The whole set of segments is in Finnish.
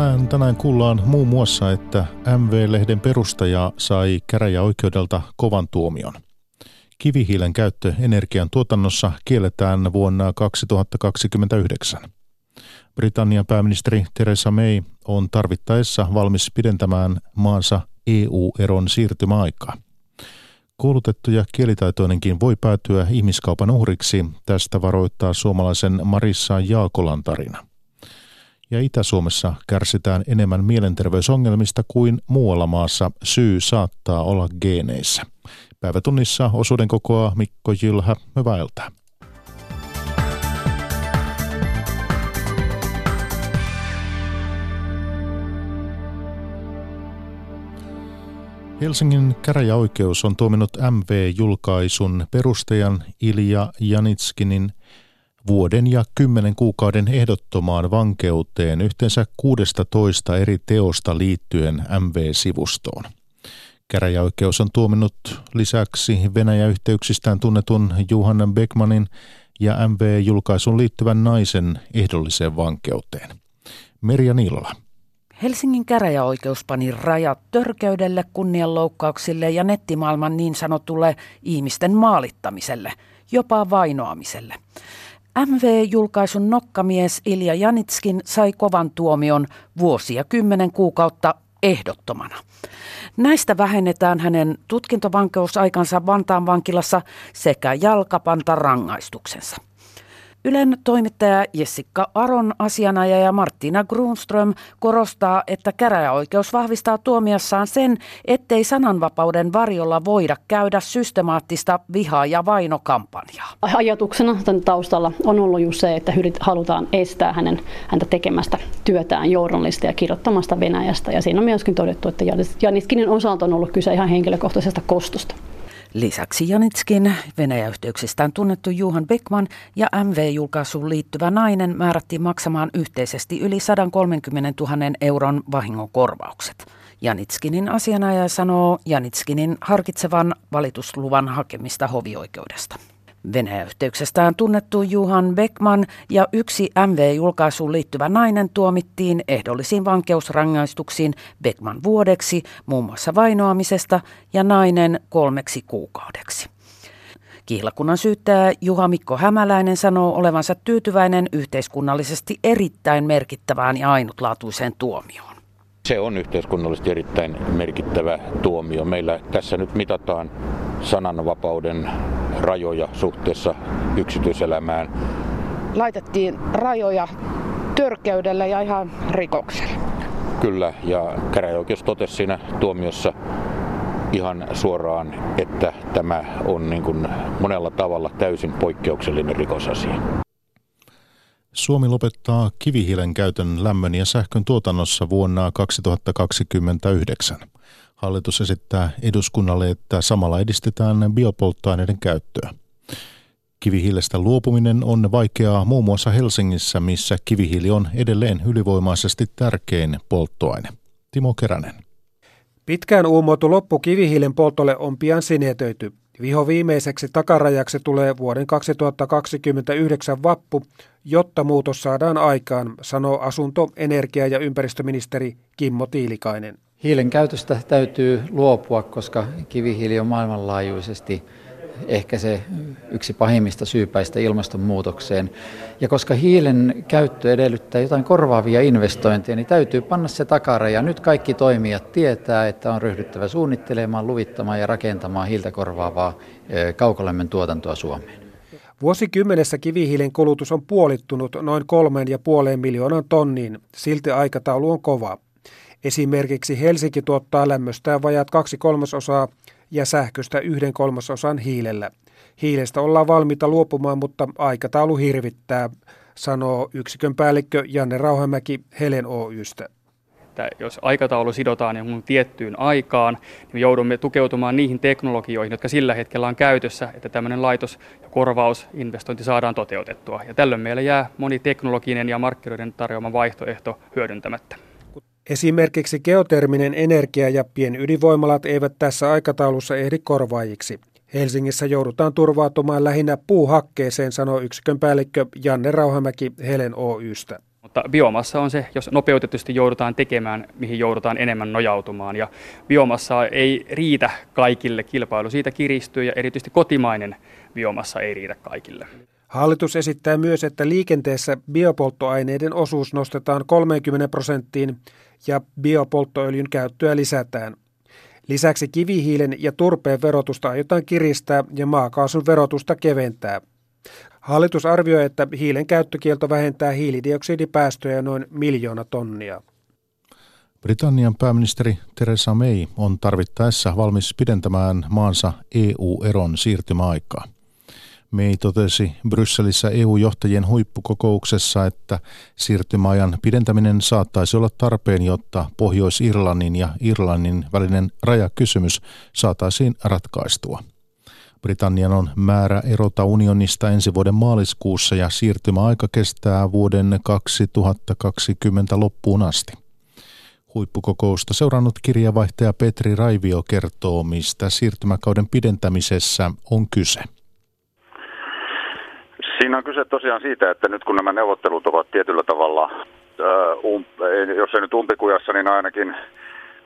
Tänään, tänään kuullaan muun muassa, että MV-lehden perustaja sai käräjäoikeudelta kovan tuomion. Kivihiilen käyttö energian tuotannossa kielletään vuonna 2029. Britannian pääministeri Theresa May on tarvittaessa valmis pidentämään maansa EU-eron siirtymäaikaa. Koulutettu ja kielitaitoinenkin voi päätyä ihmiskaupan uhriksi, tästä varoittaa suomalaisen Marissa Jaakolan tarina ja Itä-Suomessa kärsitään enemmän mielenterveysongelmista kuin muualla maassa. Syy saattaa olla geeneissä. Päivätunnissa osuuden kokoa Mikko Jylhä. Hyvää iltaa. Helsingin käräjäoikeus on tuominut MV-julkaisun perustajan Ilja Janitskinin vuoden ja kymmenen kuukauden ehdottomaan vankeuteen yhteensä 16 eri teosta liittyen MV-sivustoon. Käräjäoikeus on tuominut lisäksi Venäjä-yhteyksistään tunnetun Juhanna Beckmanin ja MV-julkaisun liittyvän naisen ehdolliseen vankeuteen. Merja Niilola. Helsingin käräjäoikeus pani rajat törkeydelle, kunnianloukkauksille ja nettimaailman niin sanotulle ihmisten maalittamiselle, jopa vainoamiselle. MV-julkaisun nokkamies Ilja Janitskin sai kovan tuomion vuosia kymmenen kuukautta ehdottomana. Näistä vähennetään hänen tutkintovankeusaikansa Vantaan vankilassa sekä jalkapanta rangaistuksensa. Ylen toimittaja Jessica Aron asianajaja Martina Grunström korostaa, että käräjäoikeus vahvistaa tuomiossaan sen, ettei sananvapauden varjolla voida käydä systemaattista viha- ja vainokampanjaa. Ajatuksena tämän taustalla on ollut just se, että halutaan estää hänen, häntä tekemästä työtään journalista ja kirjoittamasta Venäjästä. Ja siinä on myöskin todettu, että Janiskinin osalta on ollut kyse ihan henkilökohtaisesta kostosta. Lisäksi Janitskin, Venäjä-yhteyksistään tunnettu Juhan Beckman ja MV-julkaisuun liittyvä nainen määrättiin maksamaan yhteisesti yli 130 000 euron vahingonkorvaukset. Janitskinin asianajaja sanoo Janitskinin harkitsevan valitusluvan hakemista hovioikeudesta. Venäjä-yhteyksestään tunnettu Juhan Beckman ja yksi MV-julkaisuun liittyvä nainen tuomittiin ehdollisiin vankeusrangaistuksiin Beckman vuodeksi muun muassa vainoamisesta ja nainen kolmeksi kuukaudeksi. Kihlakunnan syyttäjä Juha Mikko Hämäläinen sanoo olevansa tyytyväinen yhteiskunnallisesti erittäin merkittävään ja ainutlaatuiseen tuomioon. Se on yhteiskunnallisesti erittäin merkittävä tuomio. Meillä tässä nyt mitataan sananvapauden rajoja suhteessa yksityiselämään. Laitettiin rajoja törkeydellä ja ihan rikoksella. Kyllä, ja käräjäoikeus totesi siinä tuomiossa ihan suoraan, että tämä on niin kuin monella tavalla täysin poikkeuksellinen rikosasia. Suomi lopettaa kivihiilen käytön lämmön ja sähkön tuotannossa vuonna 2029. Hallitus esittää eduskunnalle, että samalla edistetään biopolttoaineiden käyttöä. Kivihiilestä luopuminen on vaikeaa muun muassa Helsingissä, missä kivihiili on edelleen ylivoimaisesti tärkein polttoaine. Timo Keränen. Pitkään uumoitu loppu kivihiilen poltolle on pian sinetöity. Viho viimeiseksi takarajaksi tulee vuoden 2029 vappu, jotta muutos saadaan aikaan, sanoo asunto-, energia- ja ympäristöministeri Kimmo Tiilikainen. Hiilen käytöstä täytyy luopua, koska kivihiili on maailmanlaajuisesti ehkä se yksi pahimmista syypäistä ilmastonmuutokseen. Ja koska hiilen käyttö edellyttää jotain korvaavia investointeja, niin täytyy panna se takaraja. Nyt kaikki toimijat tietää, että on ryhdyttävä suunnittelemaan, luvittamaan ja rakentamaan hiiltä korvaavaa kaukolämmön tuotantoa Suomeen. Vuosikymmenessä kivihiilen kulutus on puolittunut noin kolmeen ja puoleen miljoonan tonniin. Silti aikataulu on kova. Esimerkiksi Helsinki tuottaa lämmöstään vajaat kaksi kolmasosaa ja sähköstä yhden kolmasosan hiilellä. Hiilestä ollaan valmiita luopumaan, mutta aikataulu hirvittää, sanoo yksikön päällikkö Janne Rauhamäki Helen Oystä että jos aikataulu sidotaan jonkun tiettyyn aikaan, niin me joudumme tukeutumaan niihin teknologioihin, jotka sillä hetkellä on käytössä, että tämmöinen laitos- ja korvausinvestointi saadaan toteutettua. Ja tällöin meillä jää moni teknologinen ja markkinoiden tarjoama vaihtoehto hyödyntämättä. Esimerkiksi geoterminen energia ja pienydinvoimalat eivät tässä aikataulussa ehdi korvaajiksi. Helsingissä joudutaan turvautumaan lähinnä puuhakkeeseen, sanoo yksikön päällikkö Janne Rauhamäki Helen Oystä. Mutta biomassa on se, jos nopeutetusti joudutaan tekemään, mihin joudutaan enemmän nojautumaan. Ja biomassa ei riitä kaikille, kilpailu siitä kiristyy ja erityisesti kotimainen biomassa ei riitä kaikille. Hallitus esittää myös, että liikenteessä biopolttoaineiden osuus nostetaan 30 prosenttiin ja biopolttoöljyn käyttöä lisätään. Lisäksi kivihiilen ja turpeen verotusta aiotaan kiristää ja maakaasun verotusta keventää. Hallitus arvioi, että hiilen käyttökielto vähentää hiilidioksidipäästöjä noin miljoona tonnia. Britannian pääministeri Theresa May on tarvittaessa valmis pidentämään maansa EU-eron siirtymäaikaa. May totesi Brysselissä EU-johtajien huippukokouksessa, että siirtymäajan pidentäminen saattaisi olla tarpeen, jotta Pohjois-Irlannin ja Irlannin välinen rajakysymys saataisiin ratkaistua. Britannian on määrä erota unionista ensi vuoden maaliskuussa ja siirtymäaika kestää vuoden 2020 loppuun asti. Huippukokousta seurannut kirjavaihtaja Petri Raivio kertoo, mistä siirtymäkauden pidentämisessä on kyse. Siinä on kyse tosiaan siitä, että nyt kun nämä neuvottelut ovat tietyllä tavalla, um, jos ei nyt umpikujassa, niin ainakin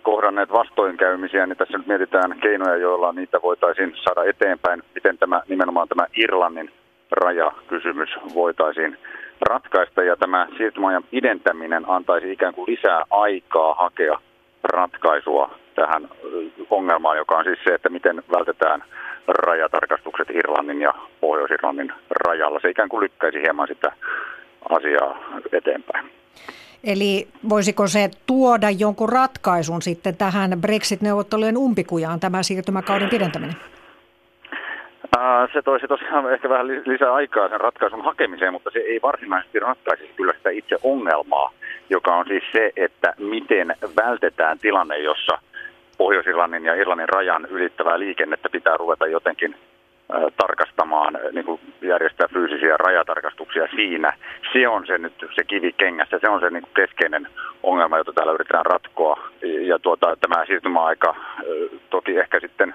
kohdanneet vastoinkäymisiä, niin tässä nyt mietitään keinoja, joilla niitä voitaisiin saada eteenpäin, miten tämä nimenomaan tämä Irlannin rajakysymys voitaisiin ratkaista. Ja tämä siirtymäajan pidentäminen antaisi ikään kuin lisää aikaa hakea ratkaisua tähän ongelmaan, joka on siis se, että miten vältetään rajatarkastukset Irlannin ja Pohjois-Irlannin rajalla. Se ikään kuin lykkäisi hieman sitä asiaa eteenpäin. Eli voisiko se tuoda jonkun ratkaisun sitten tähän Brexit-neuvottelujen umpikujaan, tämä siirtymäkauden pidentäminen? Se toisi tosiaan ehkä vähän lisää aikaa sen ratkaisun hakemiseen, mutta se ei varsinaisesti ratkaisi kyllä sitä itse ongelmaa, joka on siis se, että miten vältetään tilanne, jossa Pohjois-Irlannin ja Irlannin rajan ylittävää liikennettä pitää ruveta jotenkin tarkastamaan, niin kuin järjestää fyysisiä rajatarkastuksia siinä. Se on se nyt se kivi kengässä, se on se niin keskeinen ongelma, jota täällä yritetään ratkoa. Ja tuota, tämä siirtymäaika toki ehkä sitten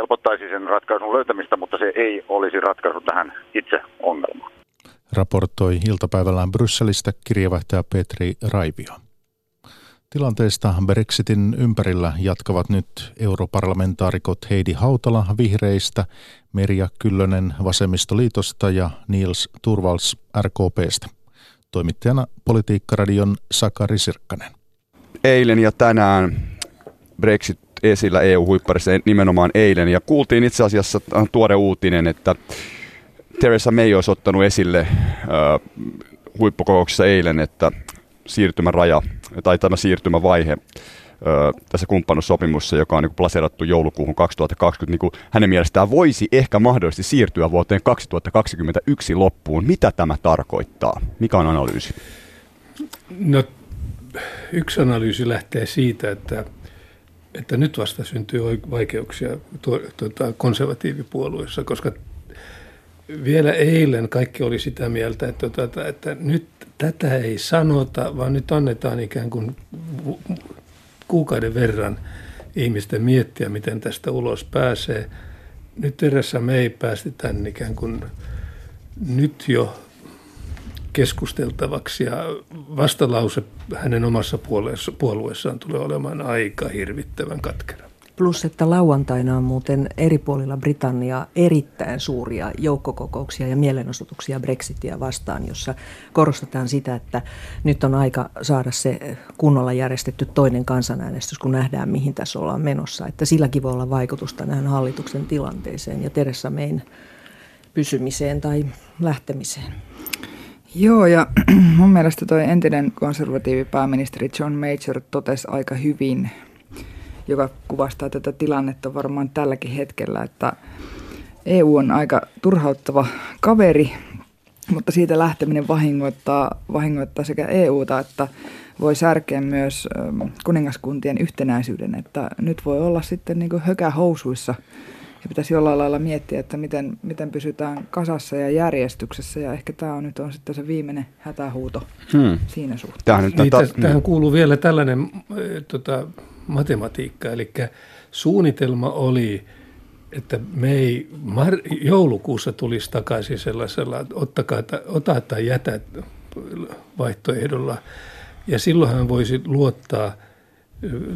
helpottaisi sen ratkaisun löytämistä, mutta se ei olisi ratkaisu tähän itse ongelmaan. Raportoi iltapäivällään Brysselistä kirjavaihtaja Petri Raivio. Tilanteesta Brexitin ympärillä jatkavat nyt europarlamentaarikot Heidi Hautala vihreistä, Merja Kyllönen vasemmistoliitosta ja Niels Turvals RKPstä. Toimittajana Politiikkaradion Sakari Sirkkanen. Eilen ja tänään Brexit esillä EU-huipparissa, nimenomaan eilen. Ja kuultiin itse asiassa tuore uutinen, että Theresa May olisi ottanut esille äh, huippukokouksessa eilen, että siirtymäraja tai tämä siirtymävaihe tässä kumppanuussopimuksessa, joka on niin plaseerattu joulukuuhun 2020, niin kuin hänen mielestään voisi ehkä mahdollisesti siirtyä vuoteen 2021 loppuun. Mitä tämä tarkoittaa? Mikä on analyysi? No, yksi analyysi lähtee siitä, että, että nyt vasta syntyy vaikeuksia tuota, konservatiivipuolueessa, koska vielä eilen kaikki oli sitä mieltä, että, että, tuota, että nyt tätä ei sanota, vaan nyt annetaan ikään kuin kuukauden verran ihmisten miettiä, miten tästä ulos pääsee. Nyt Teressä me ei päästi tämän ikään kuin nyt jo keskusteltavaksi ja vastalause hänen omassa puolueessaan tulee olemaan aika hirvittävän katkera. Plus, että lauantaina on muuten eri puolilla Britanniaa erittäin suuria joukkokokouksia ja mielenosoituksia Brexitia vastaan, jossa korostetaan sitä, että nyt on aika saada se kunnolla järjestetty toinen kansanäänestys, kun nähdään, mihin tässä ollaan menossa. Että silläkin voi olla vaikutusta tähän hallituksen tilanteeseen ja Teressa Mayn pysymiseen tai lähtemiseen. Joo, ja mun mielestä toi entinen konservatiivipääministeri John Major totesi aika hyvin joka kuvastaa tätä tilannetta varmaan tälläkin hetkellä, että EU on aika turhauttava kaveri, mutta siitä lähteminen vahingoittaa, vahingoittaa sekä EUta että voi särkeä myös ähm, kuningaskuntien yhtenäisyyden, että nyt voi olla sitten niin kuin hökä housuissa ja pitäisi jollain lailla miettiä, että miten, miten pysytään kasassa ja järjestyksessä ja ehkä tämä on nyt on sitten se viimeinen hätähuuto hmm. siinä suhteessa. Tähän, niin, tähän kuuluu vielä tällainen äh, tota, matematiikka. Eli suunnitelma oli, että me ei mar- joulukuussa tulisi takaisin sellaisella, ottakaa, ota tai jätä vaihtoehdolla. Ja silloin hän voisi luottaa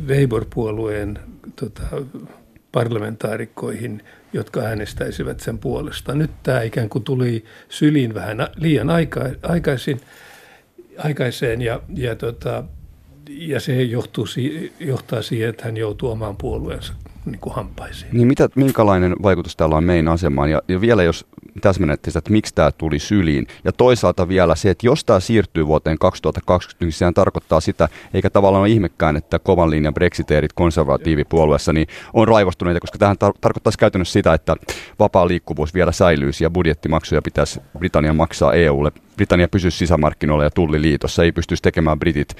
Weber-puolueen tota, parlamentaarikkoihin, jotka äänestäisivät sen puolesta. Nyt tämä ikään kuin tuli syliin vähän liian aika, aikaisin, aikaiseen ja, ja, tota, ja se johtuu, johtaa siihen, että hän joutuu omaan puolueensa niin kuin hampaisiin. Niin mitä, minkälainen vaikutus tällä on meidän asemaan? Ja, ja vielä jos täsmennettiin sitä, että miksi tämä tuli syliin. Ja toisaalta vielä se, että jos tämä siirtyy vuoteen 2020, niin sehän tarkoittaa sitä, eikä tavallaan ole ihmekään, että kovan linjan brexiteerit konservatiivipuolueessa niin on raivostuneita, koska tähän tar- tarkoittaisi käytännössä sitä, että vapaa liikkuvuus vielä säilyisi ja budjettimaksuja pitäisi Britannia maksaa EUlle. Britannia pysyisi sisämarkkinoilla ja tulliliitossa, ei pystyisi tekemään britit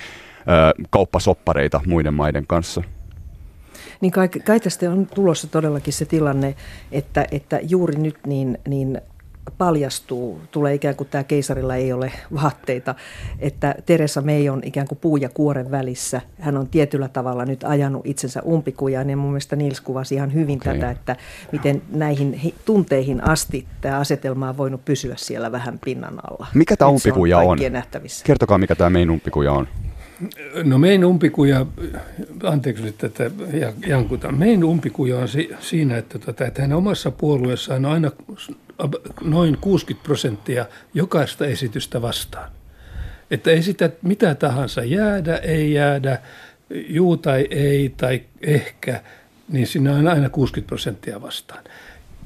kauppasoppareita muiden maiden kanssa. Niin kai, kai tästä on tulossa todellakin se tilanne, että, että juuri nyt niin, niin paljastuu, tulee ikään kuin tämä keisarilla ei ole vaatteita, että Teresa May on ikään kuin puu ja kuoren välissä. Hän on tietyllä tavalla nyt ajanut itsensä umpikujaan ja mun mielestä Nils kuvasi ihan hyvin okay. tätä, että miten näihin tunteihin asti tämä asetelma on voinut pysyä siellä vähän pinnan alla. Mikä tämä umpikuja on? on? Kertokaa, mikä tämä meidän umpikuja on. No mein umpikuja, anteeksi nyt tätä jankuta, mein umpikuja on si, siinä, että, tota, että hänen omassa puolueessaan on aina noin 60 prosenttia jokaista esitystä vastaan. Että esität mitä tahansa, jäädä, ei jäädä, juu tai ei tai ehkä, niin siinä on aina 60 prosenttia vastaan.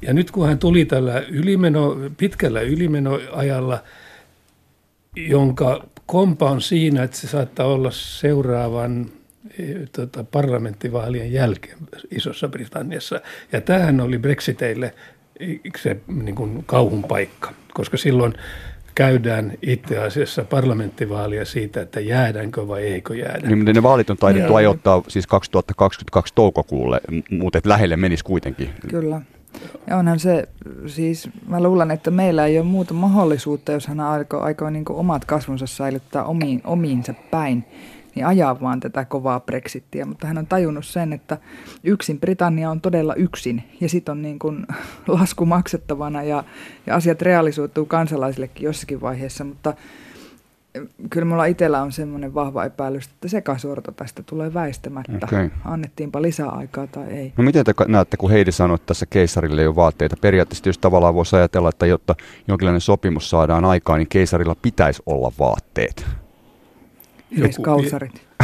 Ja nyt kun hän tuli tällä ylimeno, pitkällä ylimenoajalla, jonka kompa on siinä, että se saattaa olla seuraavan e, tota, parlamenttivaalien jälkeen Isossa Britanniassa. Ja tähän oli Brexiteille se niin kuin kauhun paikka, koska silloin käydään itse asiassa parlamenttivaalia siitä, että jäädäänkö vai eikö jäädä. Niin, ne vaalit on taidettu ajoittaa siis 2022 toukokuulle, mutta lähelle menisi kuitenkin. Kyllä. Ja onhan se, siis mä luulen, että meillä ei ole muuta mahdollisuutta, jos hän aikoo, aikoo niin omat kasvunsa säilyttää omiin, omiinsa päin, niin ajaa vaan tätä kovaa Brexittiä. Mutta hän on tajunnut sen, että yksin Britannia on todella yksin ja sitten on niin kuin lasku maksettavana ja, ja asiat realisoituu kansalaisillekin jossakin vaiheessa, mutta kyllä mulla itsellä on semmoinen vahva epäilys, että sekasorto tästä tulee väistämättä. Okay. Annettiinpa lisää aikaa tai ei. No miten te näette, kun Heidi sanoi, että tässä keisarille ei ole vaatteita? Periaatteessa jos tavallaan voisi ajatella, että jotta jonkinlainen sopimus saadaan aikaan, niin keisarilla pitäisi olla vaatteet.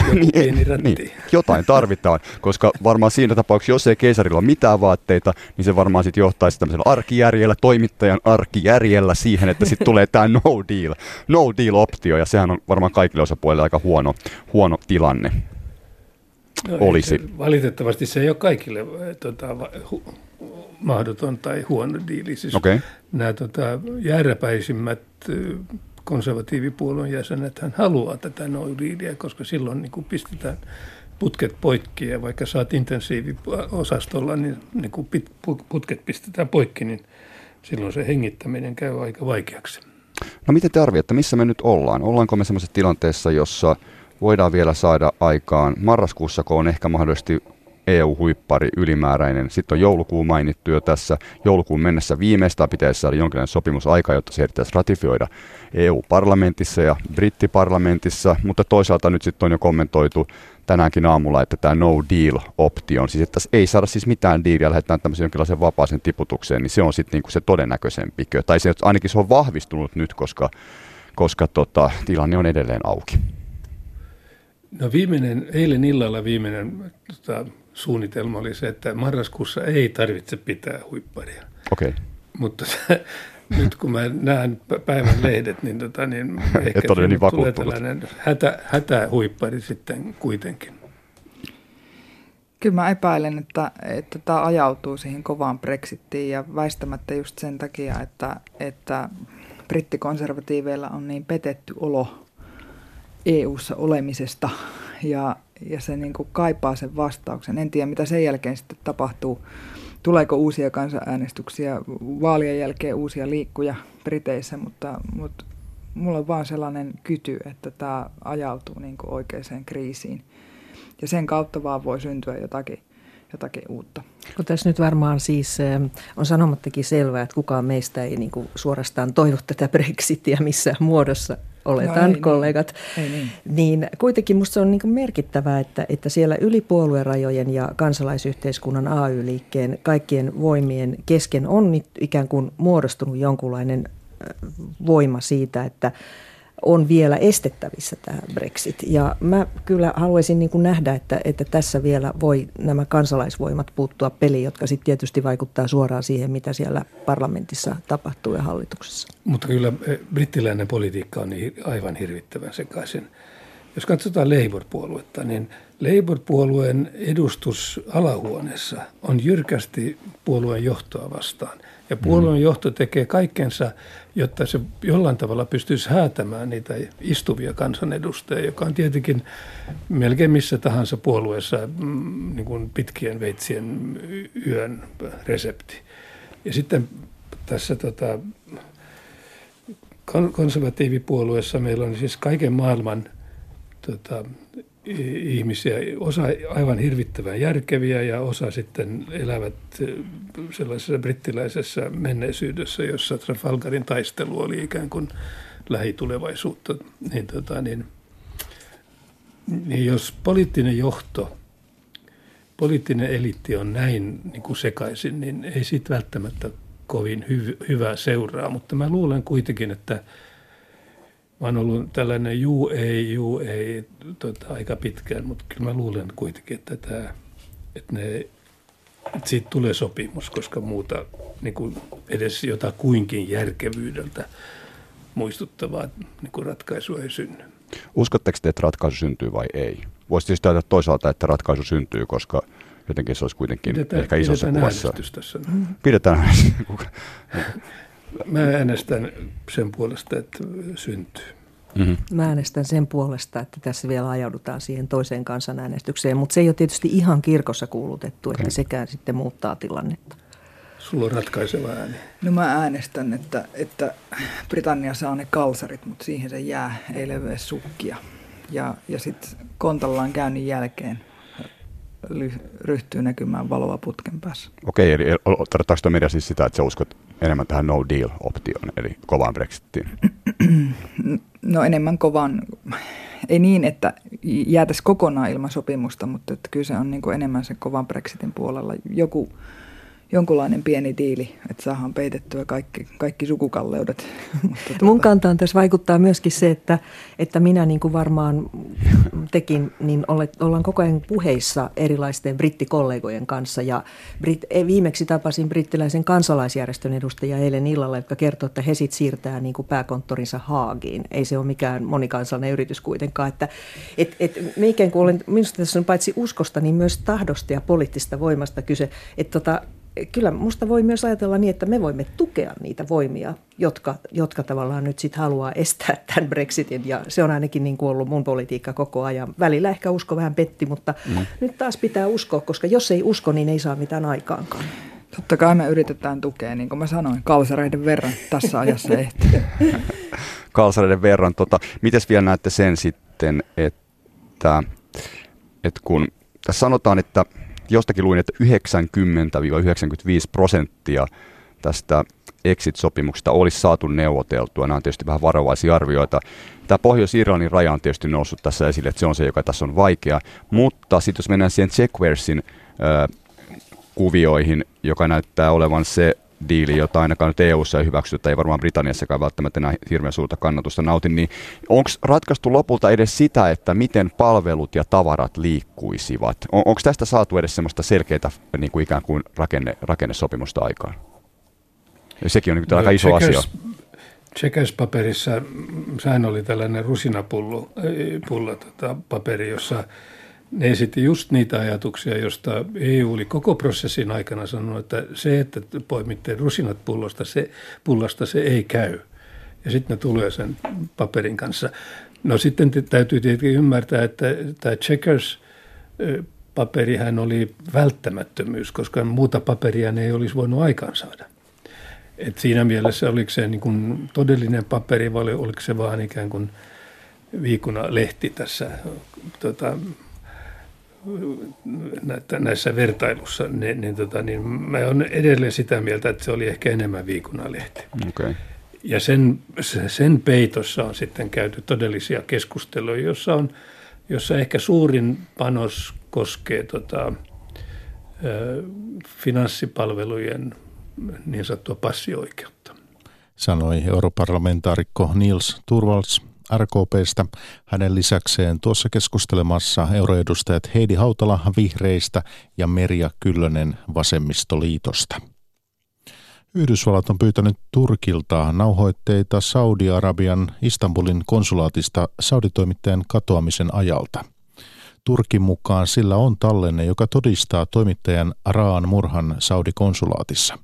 Joku, kalsarit. niin, niin, jotain tarvitaan, koska varmaan siinä tapauksessa, jos ei keisarilla ole mitään vaatteita, niin se varmaan sitten johtaisi tämmöisellä arkijärjellä, toimittajan arkijärjellä siihen, että sitten tulee tämä no deal, no deal optio, ja sehän on varmaan kaikille osapuolille aika huono, huono tilanne. No, olisi. Valitettavasti se ei ole kaikille tota, hu, mahdoton tai huono diili. Siis okay. Nämä tota, jääräpäisimmät konservatiivipuolueen jäsenet hän haluaa tätä no dealia, koska silloin niin kuin pistetään putket poikki ja vaikka saat intensiiviosastolla, niin, niin kun putket pistetään poikki, niin silloin se hengittäminen käy aika vaikeaksi. No miten te arvioitte, missä me nyt ollaan? Ollaanko me sellaisessa tilanteessa, jossa voidaan vielä saada aikaan, marraskuussa kun on ehkä mahdollisesti EU-huippari ylimääräinen. Sitten on joulukuu mainittu jo tässä. Joulukuun mennessä viimeistään pitäisi saada jonkinlainen sopimus aika, jotta se ehdittäisi ratifioida EU-parlamentissa ja brittiparlamentissa, mutta toisaalta nyt sitten on jo kommentoitu tänäänkin aamulla, että tämä no deal optio, siis että ei saada siis mitään diiliä, lähdetään tämmöisen jonkinlaisen vapaaseen tiputukseen, niin se on sitten niinku se todennäköisempikö. Tai se, ainakin se on vahvistunut nyt, koska, koska tota, tilanne on edelleen auki. No viimeinen, eilen illalla viimeinen tota, suunnitelma oli se, että marraskuussa ei tarvitse pitää huipparia. Okei. Okay. Mutta nyt kun mä näen päivän lehdet, niin, tota, niin ehkä niin tulee tällainen hätä, hätähuippari sitten kuitenkin. Kyllä mä epäilen, että, että tämä ajautuu siihen kovaan Brexittiin ja väistämättä just sen takia, että, että brittikonservatiiveilla on niin petetty olo EU-ssa olemisesta ja, ja se niin kuin kaipaa sen vastauksen. En tiedä, mitä sen jälkeen sitten tapahtuu tuleeko uusia kansanäänestyksiä, vaalien jälkeen uusia liikkuja Briteissä, mutta, mutta mulla on vaan sellainen kyty, että tämä ajautuu niin kuin oikeaan kriisiin. Ja sen kautta vaan voi syntyä jotakin, jotakin uutta. Kun tässä nyt varmaan siis eh, on sanomattakin selvää, että kukaan meistä ei niin kuin suorastaan toivo tätä Brexitia missään muodossa oletan no ei, kollegat. Ei, niin. niin kuitenkin minusta se on niin merkittävää, että, että siellä yli puoluerajojen ja kansalaisyhteiskunnan AY-liikkeen kaikkien voimien kesken on nyt ikään kuin muodostunut jonkunlainen voima siitä, että on vielä estettävissä tämä Brexit. Ja mä kyllä haluaisin niin kuin nähdä, että, että tässä vielä voi nämä kansalaisvoimat puuttua peliin, jotka sitten tietysti vaikuttaa suoraan siihen, mitä siellä parlamentissa tapahtuu ja hallituksessa. Mutta kyllä eh, brittiläinen politiikka on niin aivan hirvittävän sekaisin. Jos katsotaan Labour-puoluetta, niin Labour-puolueen edustus alahuoneessa on jyrkästi puolueen johtoa vastaan. Ja puolueen johto tekee kaikkensa, jotta se jollain tavalla pystyisi häätämään niitä istuvia kansanedustajia, joka on tietenkin melkein missä tahansa puolueessa mm, niin kuin pitkien veitsien yön resepti. Ja sitten tässä tota, konservatiivipuolueessa meillä on siis kaiken maailman tota, ihmisiä, osa aivan hirvittävän järkeviä ja osa sitten elävät sellaisessa brittiläisessä menneisyydessä, jossa Trafalgarin taistelu oli ikään kuin lähitulevaisuutta. Niin, tota, niin, niin jos poliittinen johto, poliittinen eliitti on näin niin kuin sekaisin, niin ei siitä välttämättä kovin hy- hyvää seuraa, mutta mä luulen kuitenkin, että – Mä oon ollut tällainen juu ei, juu ei tota, aika pitkään, mutta kyllä mä luulen kuitenkin, että, tämä, että, ne, että siitä tulee sopimus, koska muuta niin kuin edes kuinkin järkevyydeltä muistuttavaa niin kuin ratkaisua ei synny. Uskotteko te, että ratkaisu syntyy vai ei? Voisi tietysti ajatella toisaalta, että ratkaisu syntyy, koska jotenkin se olisi kuitenkin pidetään, ehkä isossa pidetään kuvassa. Tässä. Pidetään äänestys. Mä äänestän sen puolesta, että syntyy. Mm-hmm. Mä äänestän sen puolesta, että tässä vielä ajaudutaan siihen toiseen kansanäänestykseen, mutta se ei ole tietysti ihan kirkossa kuulutettu, että sekään sitten muuttaa tilannetta. Sulla on ratkaiseva ääni. No mä äänestän, että, että Britannia saa ne kalsarit, mutta siihen se jää, ei leveä sukkia. Ja, ja sitten kontallaan käynnin jälkeen ryhtyy näkymään valoa putken päässä. Okei, eli tarkoittaako tuo media siis sitä, että sä uskot enemmän tähän no deal-optioon, eli kovaan Brexitiin? No enemmän kovaan, ei niin, että jäätäisiin kokonaan ilman sopimusta, mutta että kyllä se on niin kuin enemmän sen kovan Brexitin puolella. Joku jonkunlainen pieni diili, että saadaan peitettyä kaikki, kaikki sukukalleudet. Mutta tuota... Mun kantaan tässä vaikuttaa myöskin se, että, että minä niin kuin varmaan tekin, niin olet, ollaan koko ajan puheissa erilaisten brittikollegojen kanssa. Ja Brit, e, viimeksi tapasin brittiläisen kansalaisjärjestön edustajia eilen illalla, jotka kertoo, että he sitten siirtää niin kuin pääkonttorinsa Haagiin. Ei se ole mikään monikansallinen yritys kuitenkaan. Että, et, et, me ikään kuin olen, minusta tässä on paitsi uskosta, niin myös tahdosta ja poliittista voimasta kyse. Että tota, kyllä musta voi myös ajatella niin, että me voimme tukea niitä voimia, jotka, jotka tavallaan nyt sitten haluaa estää tämän Brexitin. Ja se on ainakin niin kuin ollut mun politiikka koko ajan. Välillä ehkä usko vähän petti, mutta mm. nyt taas pitää uskoa, koska jos ei usko, niin ei saa mitään aikaankaan. Totta kai me yritetään tukea, niin kuin mä sanoin, kalsareiden verran tässä ajassa ehtii. kalsareiden verran. Tota, mites vielä näette sen sitten, että, että kun tässä sanotaan, että jostakin luin, että 90-95 prosenttia tästä exit-sopimuksesta olisi saatu neuvoteltua. Nämä on tietysti vähän varovaisia arvioita. Tämä Pohjois-Irlannin raja on tietysti noussut tässä esille, että se on se, joka tässä on vaikea. Mutta sitten jos mennään siihen Checkwaresin äh, kuvioihin, joka näyttää olevan se diili, jota ainakaan nyt EU-ssa ei hyväksytä, ei varmaan Britanniassakaan välttämättä enää hirveän suurta kannatusta nauti, niin onko ratkaistu lopulta edes sitä, että miten palvelut ja tavarat liikkuisivat? On, onko tästä saatu edes semmoista selkeää niin kuin ikään kuin rakenne, rakennesopimusta aikaan? Ja sekin on niin no, aika iso checkers, asia. Checkers-paperissa, sehän oli tällainen rusinapullo pulla, tota, paperi, jossa ne esitti just niitä ajatuksia, josta EU oli koko prosessin aikana sanonut, että se, että poimitte rusinat pullosta, se, pullasta, se ei käy. Ja sitten ne tulee sen paperin kanssa. No sitten täytyy tietenkin ymmärtää, että tämä Checkers paperihän oli välttämättömyys, koska muuta paperia ne ei olisi voinut aikaansaada. Et siinä mielessä oliko se niin kuin todellinen paperi vai oliko se vaan ikään kuin viikuna lehti tässä tota, näissä vertailussa, niin, niin, tota, niin mä olen edelleen sitä mieltä, että se oli ehkä enemmän viikunalehti. Okay. Ja sen, sen peitossa on sitten käyty todellisia keskusteluja, jossa, on, jossa ehkä suurin panos koskee tota, finanssipalvelujen niin sanottua passioikeutta. Sanoi europarlamentaarikko Niels Turvals RKPstä. Hänen lisäkseen tuossa keskustelemassa euroedustajat Heidi Hautala Vihreistä ja Merja Kyllönen Vasemmistoliitosta. Yhdysvallat on pyytänyt Turkilta nauhoitteita Saudi-Arabian Istanbulin konsulaatista sauditoimittajan katoamisen ajalta. Turkin mukaan sillä on tallenne, joka todistaa toimittajan Raan murhan Saudi-konsulaatissa.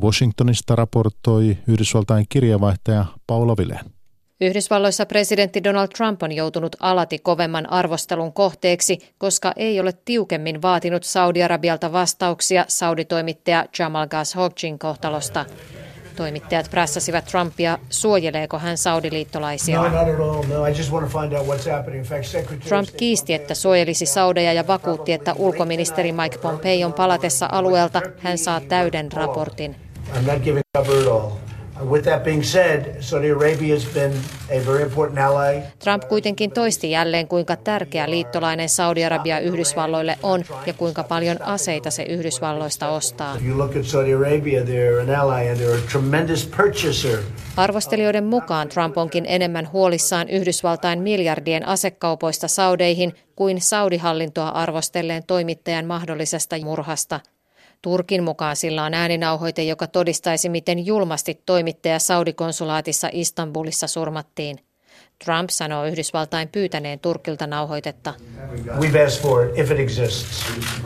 Washingtonista raportoi Yhdysvaltain kirjavaihtaja Paula Vileen. Yhdysvalloissa presidentti Donald Trump on joutunut alati kovemman arvostelun kohteeksi, koska ei ole tiukemmin vaatinut Saudi-Arabialta vastauksia Saudi-toimittaja Jamal Khashoggin kohtalosta. Toimittajat prässäsivät Trumpia, suojeleeko hän saudiliittolaisia. Trump kiisti, että suojelisi Saudeja ja vakuutti, että ulkoministeri Mike Pompeon palatessa alueelta hän saa täyden raportin. With that being said, Saudi Arabia has been a very important ally. Trump kuitenkin toisti jälleen, kuinka tärkeä liittolainen Saudi-Arabia Yhdysvalloille on ja kuinka paljon aseita se Yhdysvalloista ostaa. Arvostelijoiden mukaan Trump onkin enemmän huolissaan Yhdysvaltain miljardien asekaupoista Saudeihin kuin Saudi-hallintoa arvostelleen toimittajan mahdollisesta murhasta – Turkin mukaan sillä on ääninauhoite, joka todistaisi, miten julmasti toimittaja Saudi-konsulaatissa Istanbulissa surmattiin. Trump sanoo Yhdysvaltain pyytäneen Turkilta nauhoitetta.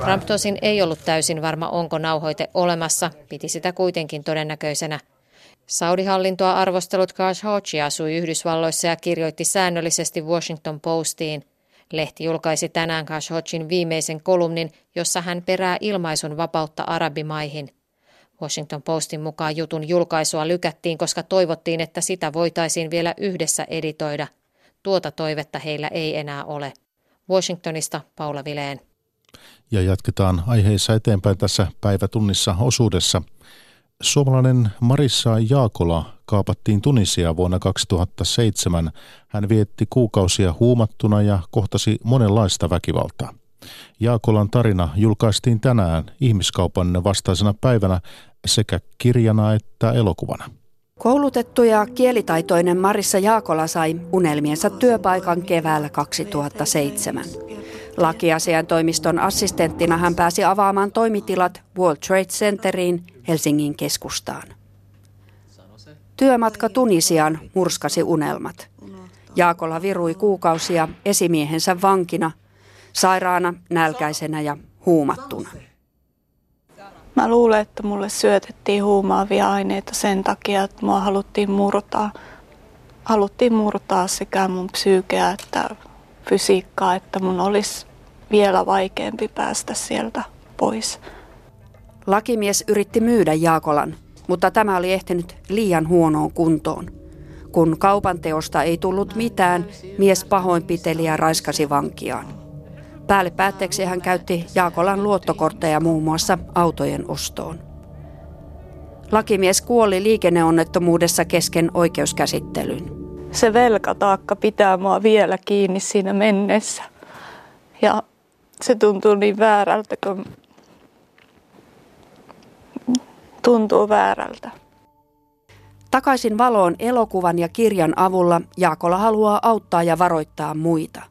Trump tosin ei ollut täysin varma, onko nauhoite olemassa, piti sitä kuitenkin todennäköisenä. Saudi-hallintoa arvostellut Khashoggi asui Yhdysvalloissa ja kirjoitti säännöllisesti Washington Postiin – Lehti julkaisi tänään Khashoggin viimeisen kolumnin, jossa hän perää ilmaisun vapautta arabimaihin. Washington Postin mukaan jutun julkaisua lykättiin, koska toivottiin, että sitä voitaisiin vielä yhdessä editoida. Tuota toivetta heillä ei enää ole. Washingtonista Paula Vileen. Ja jatketaan aiheissa eteenpäin tässä päivätunnissa osuudessa – Suomalainen Marissa Jaakola kaapattiin Tunisia vuonna 2007. Hän vietti kuukausia huumattuna ja kohtasi monenlaista väkivaltaa. Jaakolan tarina julkaistiin tänään ihmiskaupan vastaisena päivänä sekä kirjana että elokuvana. Koulutettu ja kielitaitoinen Marissa Jaakola sai unelmiensa työpaikan keväällä 2007. Lakiasiantoimiston assistenttina hän pääsi avaamaan toimitilat World Trade Centeriin Helsingin keskustaan. Työmatka Tunisiaan murskasi unelmat. Jaakola virui kuukausia esimiehensä vankina, sairaana, nälkäisenä ja huumattuna. Mä luulen, että mulle syötettiin huumaavia aineita sen takia, että mua haluttiin murtaa. Haluttiin murtaa sekä mun psyykeä että fysiikkaa, että mun olisi vielä vaikeampi päästä sieltä pois. Lakimies yritti myydä Jaakolan, mutta tämä oli ehtinyt liian huonoon kuntoon. Kun kaupan teosta ei tullut mitään, mies pahoinpiteli ja raiskasi vankiaan. Päälle päätteeksi hän käytti Jaakolan luottokortteja muun muassa autojen ostoon. Lakimies kuoli liikenneonnettomuudessa kesken oikeuskäsittelyn. Se velkataakka pitää mua vielä kiinni siinä mennessä. Ja se tuntuu niin väärältä, kun tuntuu väärältä. Takaisin valoon elokuvan ja kirjan avulla Jaakola haluaa auttaa ja varoittaa muita.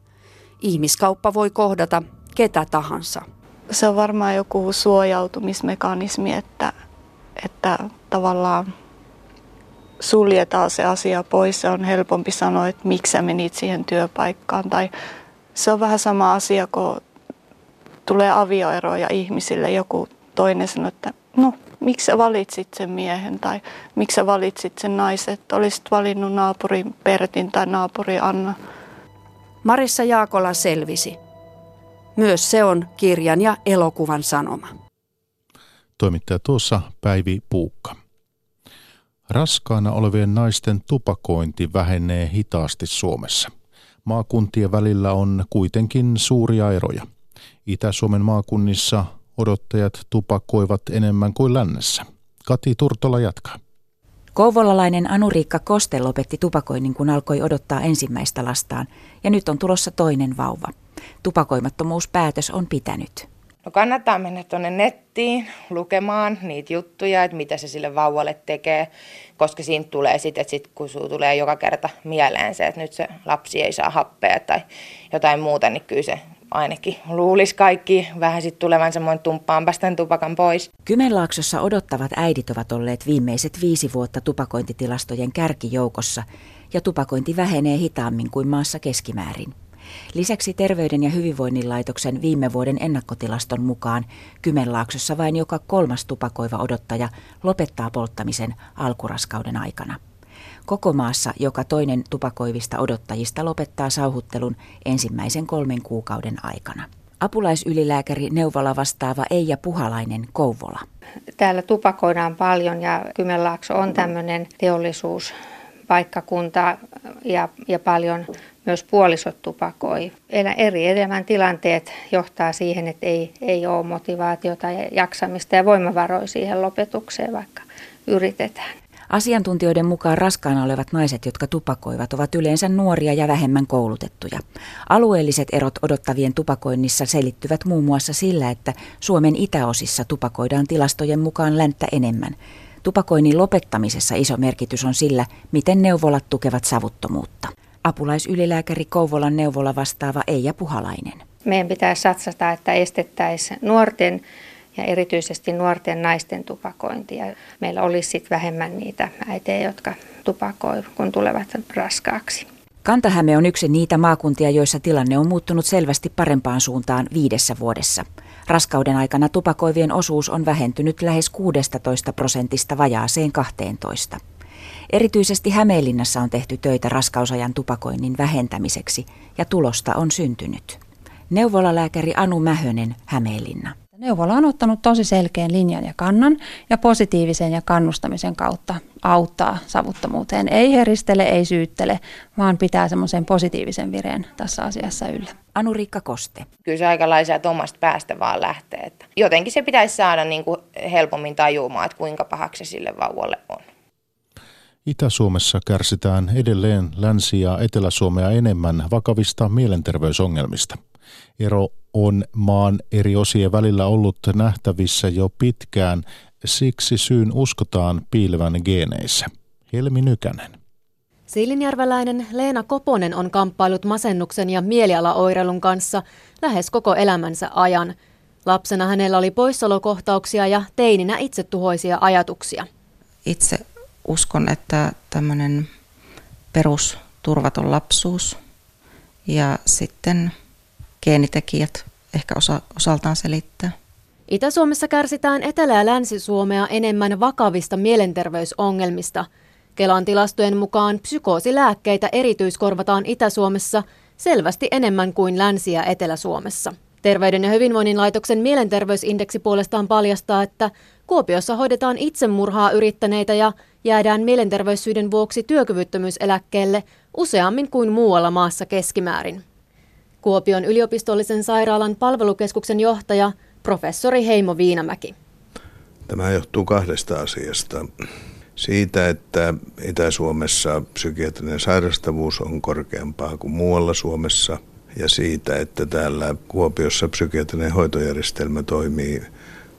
Ihmiskauppa voi kohdata ketä tahansa. Se on varmaan joku suojautumismekanismi, että, että tavallaan suljetaan se asia pois. Se on helpompi sanoa, että miksi sä menit siihen työpaikkaan. Tai se on vähän sama asia, kun tulee avioeroja ihmisille. Joku toinen sanoo, että no miksi sä valitsit sen miehen tai miksi sä valitsit sen naisen, että olisit valinnut naapurin Pertin tai naapuri Anna. Marissa Jaakola selvisi. Myös se on kirjan ja elokuvan sanoma. Toimittaja tuossa Päivi Puukka. Raskaana olevien naisten tupakointi vähenee hitaasti Suomessa. Maakuntien välillä on kuitenkin suuria eroja. Itä-Suomen maakunnissa odottajat tupakoivat enemmän kuin lännessä. Kati Turtola jatkaa. Kouvolalainen Anuriikka Koste lopetti tupakoinnin, kun alkoi odottaa ensimmäistä lastaan, ja nyt on tulossa toinen vauva. Tupakoimattomuuspäätös on pitänyt. No kannattaa mennä tuonne nettiin lukemaan niitä juttuja, että mitä se sille vauvalle tekee, koska siinä tulee sitten, että sit kun sinulle tulee joka kerta mieleen se, että nyt se lapsi ei saa happea tai jotain muuta, niin kyllä se ainakin luulisi kaikki vähän sitten tulevan semmoinen tumppaan päästän tupakan pois. Kymenlaaksossa odottavat äidit ovat olleet viimeiset viisi vuotta tupakointitilastojen kärkijoukossa ja tupakointi vähenee hitaammin kuin maassa keskimäärin. Lisäksi Terveyden ja hyvinvoinnin laitoksen viime vuoden ennakkotilaston mukaan Kymenlaaksossa vain joka kolmas tupakoiva odottaja lopettaa polttamisen alkuraskauden aikana. Koko maassa joka toinen tupakoivista odottajista lopettaa sauhuttelun ensimmäisen kolmen kuukauden aikana. Apulaisylilääkäri neuvola vastaava Eija Puhalainen Kouvola. Täällä tupakoidaan paljon ja Kymenlaakso on tämmöinen teollisuuspaikkakunta ja, ja paljon myös puolisot tupakoi. Eri elämäntilanteet johtaa siihen, että ei, ei ole motivaatiota ja jaksamista ja voimavaroja siihen lopetukseen, vaikka yritetään. Asiantuntijoiden mukaan raskaana olevat naiset, jotka tupakoivat, ovat yleensä nuoria ja vähemmän koulutettuja. Alueelliset erot odottavien tupakoinnissa selittyvät muun muassa sillä, että Suomen itäosissa tupakoidaan tilastojen mukaan länttä enemmän. Tupakoinnin lopettamisessa iso merkitys on sillä, miten neuvolat tukevat savuttomuutta. Apulaisylilääkäri Kouvolan neuvola vastaava Eija Puhalainen. Meidän pitää satsata, että estettäisiin nuorten ja erityisesti nuorten naisten tupakointia. Meillä olisi sitten vähemmän niitä äitejä, jotka tupakoi, kun tulevat raskaaksi. Kantahäme on yksi niitä maakuntia, joissa tilanne on muuttunut selvästi parempaan suuntaan viidessä vuodessa. Raskauden aikana tupakoivien osuus on vähentynyt lähes 16 prosentista vajaaseen 12. Erityisesti Hämeenlinnassa on tehty töitä raskausajan tupakoinnin vähentämiseksi ja tulosta on syntynyt. Neuvolalääkäri Anu Mähönen, Hämeenlinna. Neuvola on ottanut tosi selkeän linjan ja kannan ja positiivisen ja kannustamisen kautta auttaa savuttomuuteen. Ei heristele, ei syyttele, vaan pitää semmoisen positiivisen vireen tässä asiassa yllä. Anu-Riikka Koste. Kyllä se aikalaisia omasta päästä vaan lähtee. Että jotenkin se pitäisi saada niin kuin helpommin tajumaan, että kuinka pahaksi se sille vauvalle on. Itä-Suomessa kärsitään edelleen Länsi- ja Etelä-Suomea enemmän vakavista mielenterveysongelmista. Ero on maan eri osien välillä ollut nähtävissä jo pitkään, siksi syyn uskotaan piilevän geeneissä. Helmi Nykänen. Siilinjärveläinen Leena Koponen on kamppailut masennuksen ja mielialaoireilun kanssa lähes koko elämänsä ajan. Lapsena hänellä oli poissaolokohtauksia ja teininä itsetuhoisia ajatuksia. Itse uskon, että tämmöinen perusturvaton lapsuus ja sitten geenitekijät ehkä osa, osaltaan selittää. Itä-Suomessa kärsitään Etelä- ja Länsi-Suomea enemmän vakavista mielenterveysongelmista. Kelan tilastojen mukaan psykoosilääkkeitä erityiskorvataan Itä-Suomessa selvästi enemmän kuin Länsi- ja Etelä-Suomessa. Terveyden ja hyvinvoinnin laitoksen mielenterveysindeksi puolestaan paljastaa, että Kuopiossa hoidetaan itsemurhaa yrittäneitä ja jäädään mielenterveyssyiden vuoksi työkyvyttömyyseläkkeelle useammin kuin muualla maassa keskimäärin. Kuopion yliopistollisen sairaalan palvelukeskuksen johtaja professori Heimo Viinamäki. Tämä johtuu kahdesta asiasta. Siitä, että Itä-Suomessa psykiatrinen sairastavuus on korkeampaa kuin muualla Suomessa ja siitä, että täällä Kuopiossa psykiatrinen hoitojärjestelmä toimii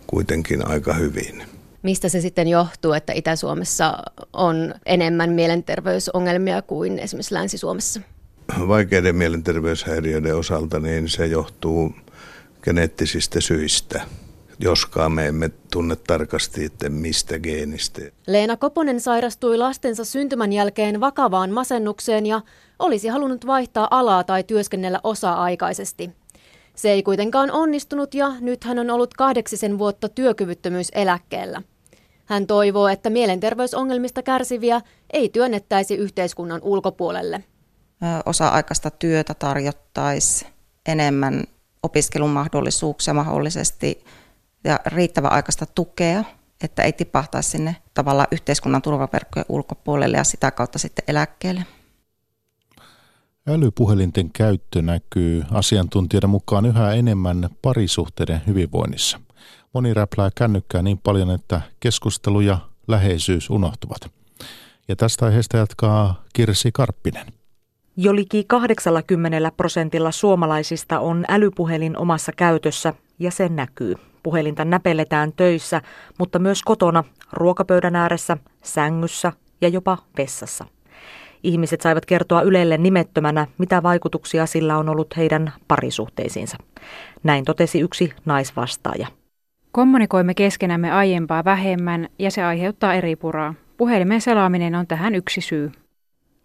kuitenkin aika hyvin. Mistä se sitten johtuu, että Itä-Suomessa on enemmän mielenterveysongelmia kuin esimerkiksi Länsi-Suomessa? Vaikeiden mielenterveyshäiriöiden osalta niin se johtuu geneettisistä syistä joskaan me emme tunne tarkasti, että mistä geenistä. Leena Koponen sairastui lastensa syntymän jälkeen vakavaan masennukseen ja olisi halunnut vaihtaa alaa tai työskennellä osa-aikaisesti. Se ei kuitenkaan onnistunut ja nyt hän on ollut kahdeksisen vuotta työkyvyttömyyseläkkeellä. Hän toivoo, että mielenterveysongelmista kärsiviä ei työnnettäisi yhteiskunnan ulkopuolelle. Osa-aikaista työtä tarjottaisiin enemmän opiskelun mahdollisuuksia mahdollisesti ja riittävän aikaista tukea, että ei tipahtaisi sinne tavallaan yhteiskunnan turvaverkkojen ulkopuolelle ja sitä kautta sitten eläkkeelle. Älypuhelinten käyttö näkyy asiantuntijoiden mukaan yhä enemmän parisuhteiden hyvinvoinnissa. Moni räplää kännykkää niin paljon, että keskustelu ja läheisyys unohtuvat. Ja tästä aiheesta jatkaa Kirsi Karppinen. Jo liki 80 prosentilla suomalaisista on älypuhelin omassa käytössä ja se näkyy. Puhelinta näpelletään töissä, mutta myös kotona, ruokapöydän ääressä, sängyssä ja jopa vessassa. Ihmiset saivat kertoa Ylelle nimettömänä, mitä vaikutuksia sillä on ollut heidän parisuhteisiinsa. Näin totesi yksi naisvastaaja. Kommunikoimme keskenämme aiempaa vähemmän ja se aiheuttaa eri puraa. Puhelimen selaaminen on tähän yksi syy.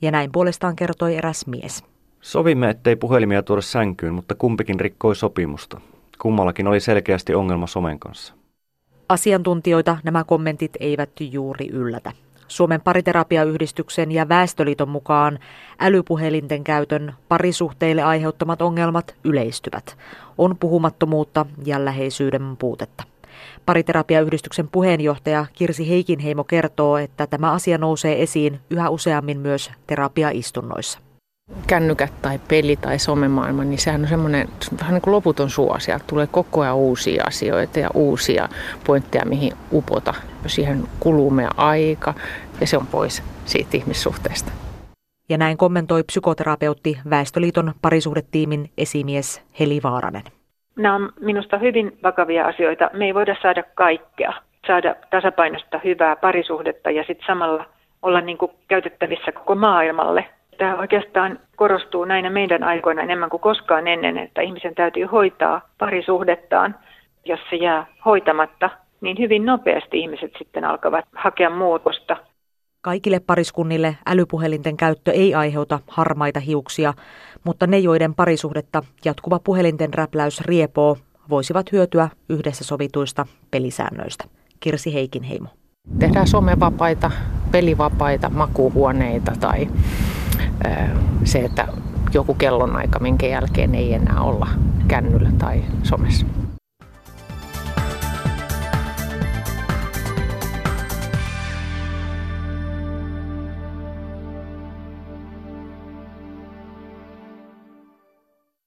Ja näin puolestaan kertoi eräs mies. Sovimme, ettei puhelimia tuoda sänkyyn, mutta kumpikin rikkoi sopimusta. Kummallakin oli selkeästi ongelma somen kanssa. Asiantuntijoita nämä kommentit eivät juuri yllätä. Suomen pariterapiayhdistyksen ja Väestöliiton mukaan älypuhelinten käytön parisuhteille aiheuttamat ongelmat yleistyvät. On puhumattomuutta ja läheisyyden puutetta. Pariterapiayhdistyksen puheenjohtaja Kirsi Heikinheimo kertoo, että tämä asia nousee esiin yhä useammin myös terapiaistunnoissa kännykät tai peli tai somemaailma, niin sehän on semmoinen vähän niin kuin loputon suo. Sieltä tulee koko ajan uusia asioita ja uusia pointteja, mihin upota. Siihen kuluu meidän aika ja se on pois siitä ihmissuhteesta. Ja näin kommentoi psykoterapeutti Väestöliiton parisuhdetiimin esimies Heli Vaaranen. Nämä on minusta hyvin vakavia asioita. Me ei voida saada kaikkea, saada tasapainosta hyvää parisuhdetta ja sitten samalla olla niin kuin käytettävissä koko maailmalle Tämä oikeastaan korostuu näinä meidän aikoina enemmän kuin koskaan ennen, että ihmisen täytyy hoitaa parisuhdettaan. Jos se jää hoitamatta, niin hyvin nopeasti ihmiset sitten alkavat hakea muutosta. Kaikille pariskunnille älypuhelinten käyttö ei aiheuta harmaita hiuksia, mutta ne, joiden parisuhdetta jatkuva puhelinten räpläys riepoo, voisivat hyötyä yhdessä sovituista pelisäännöistä. Kirsi Heikinheimo. Tehdään somevapaita, pelivapaita makuuhuoneita tai se, että joku kellonaika, minkä jälkeen ei enää olla kännyllä tai somessa.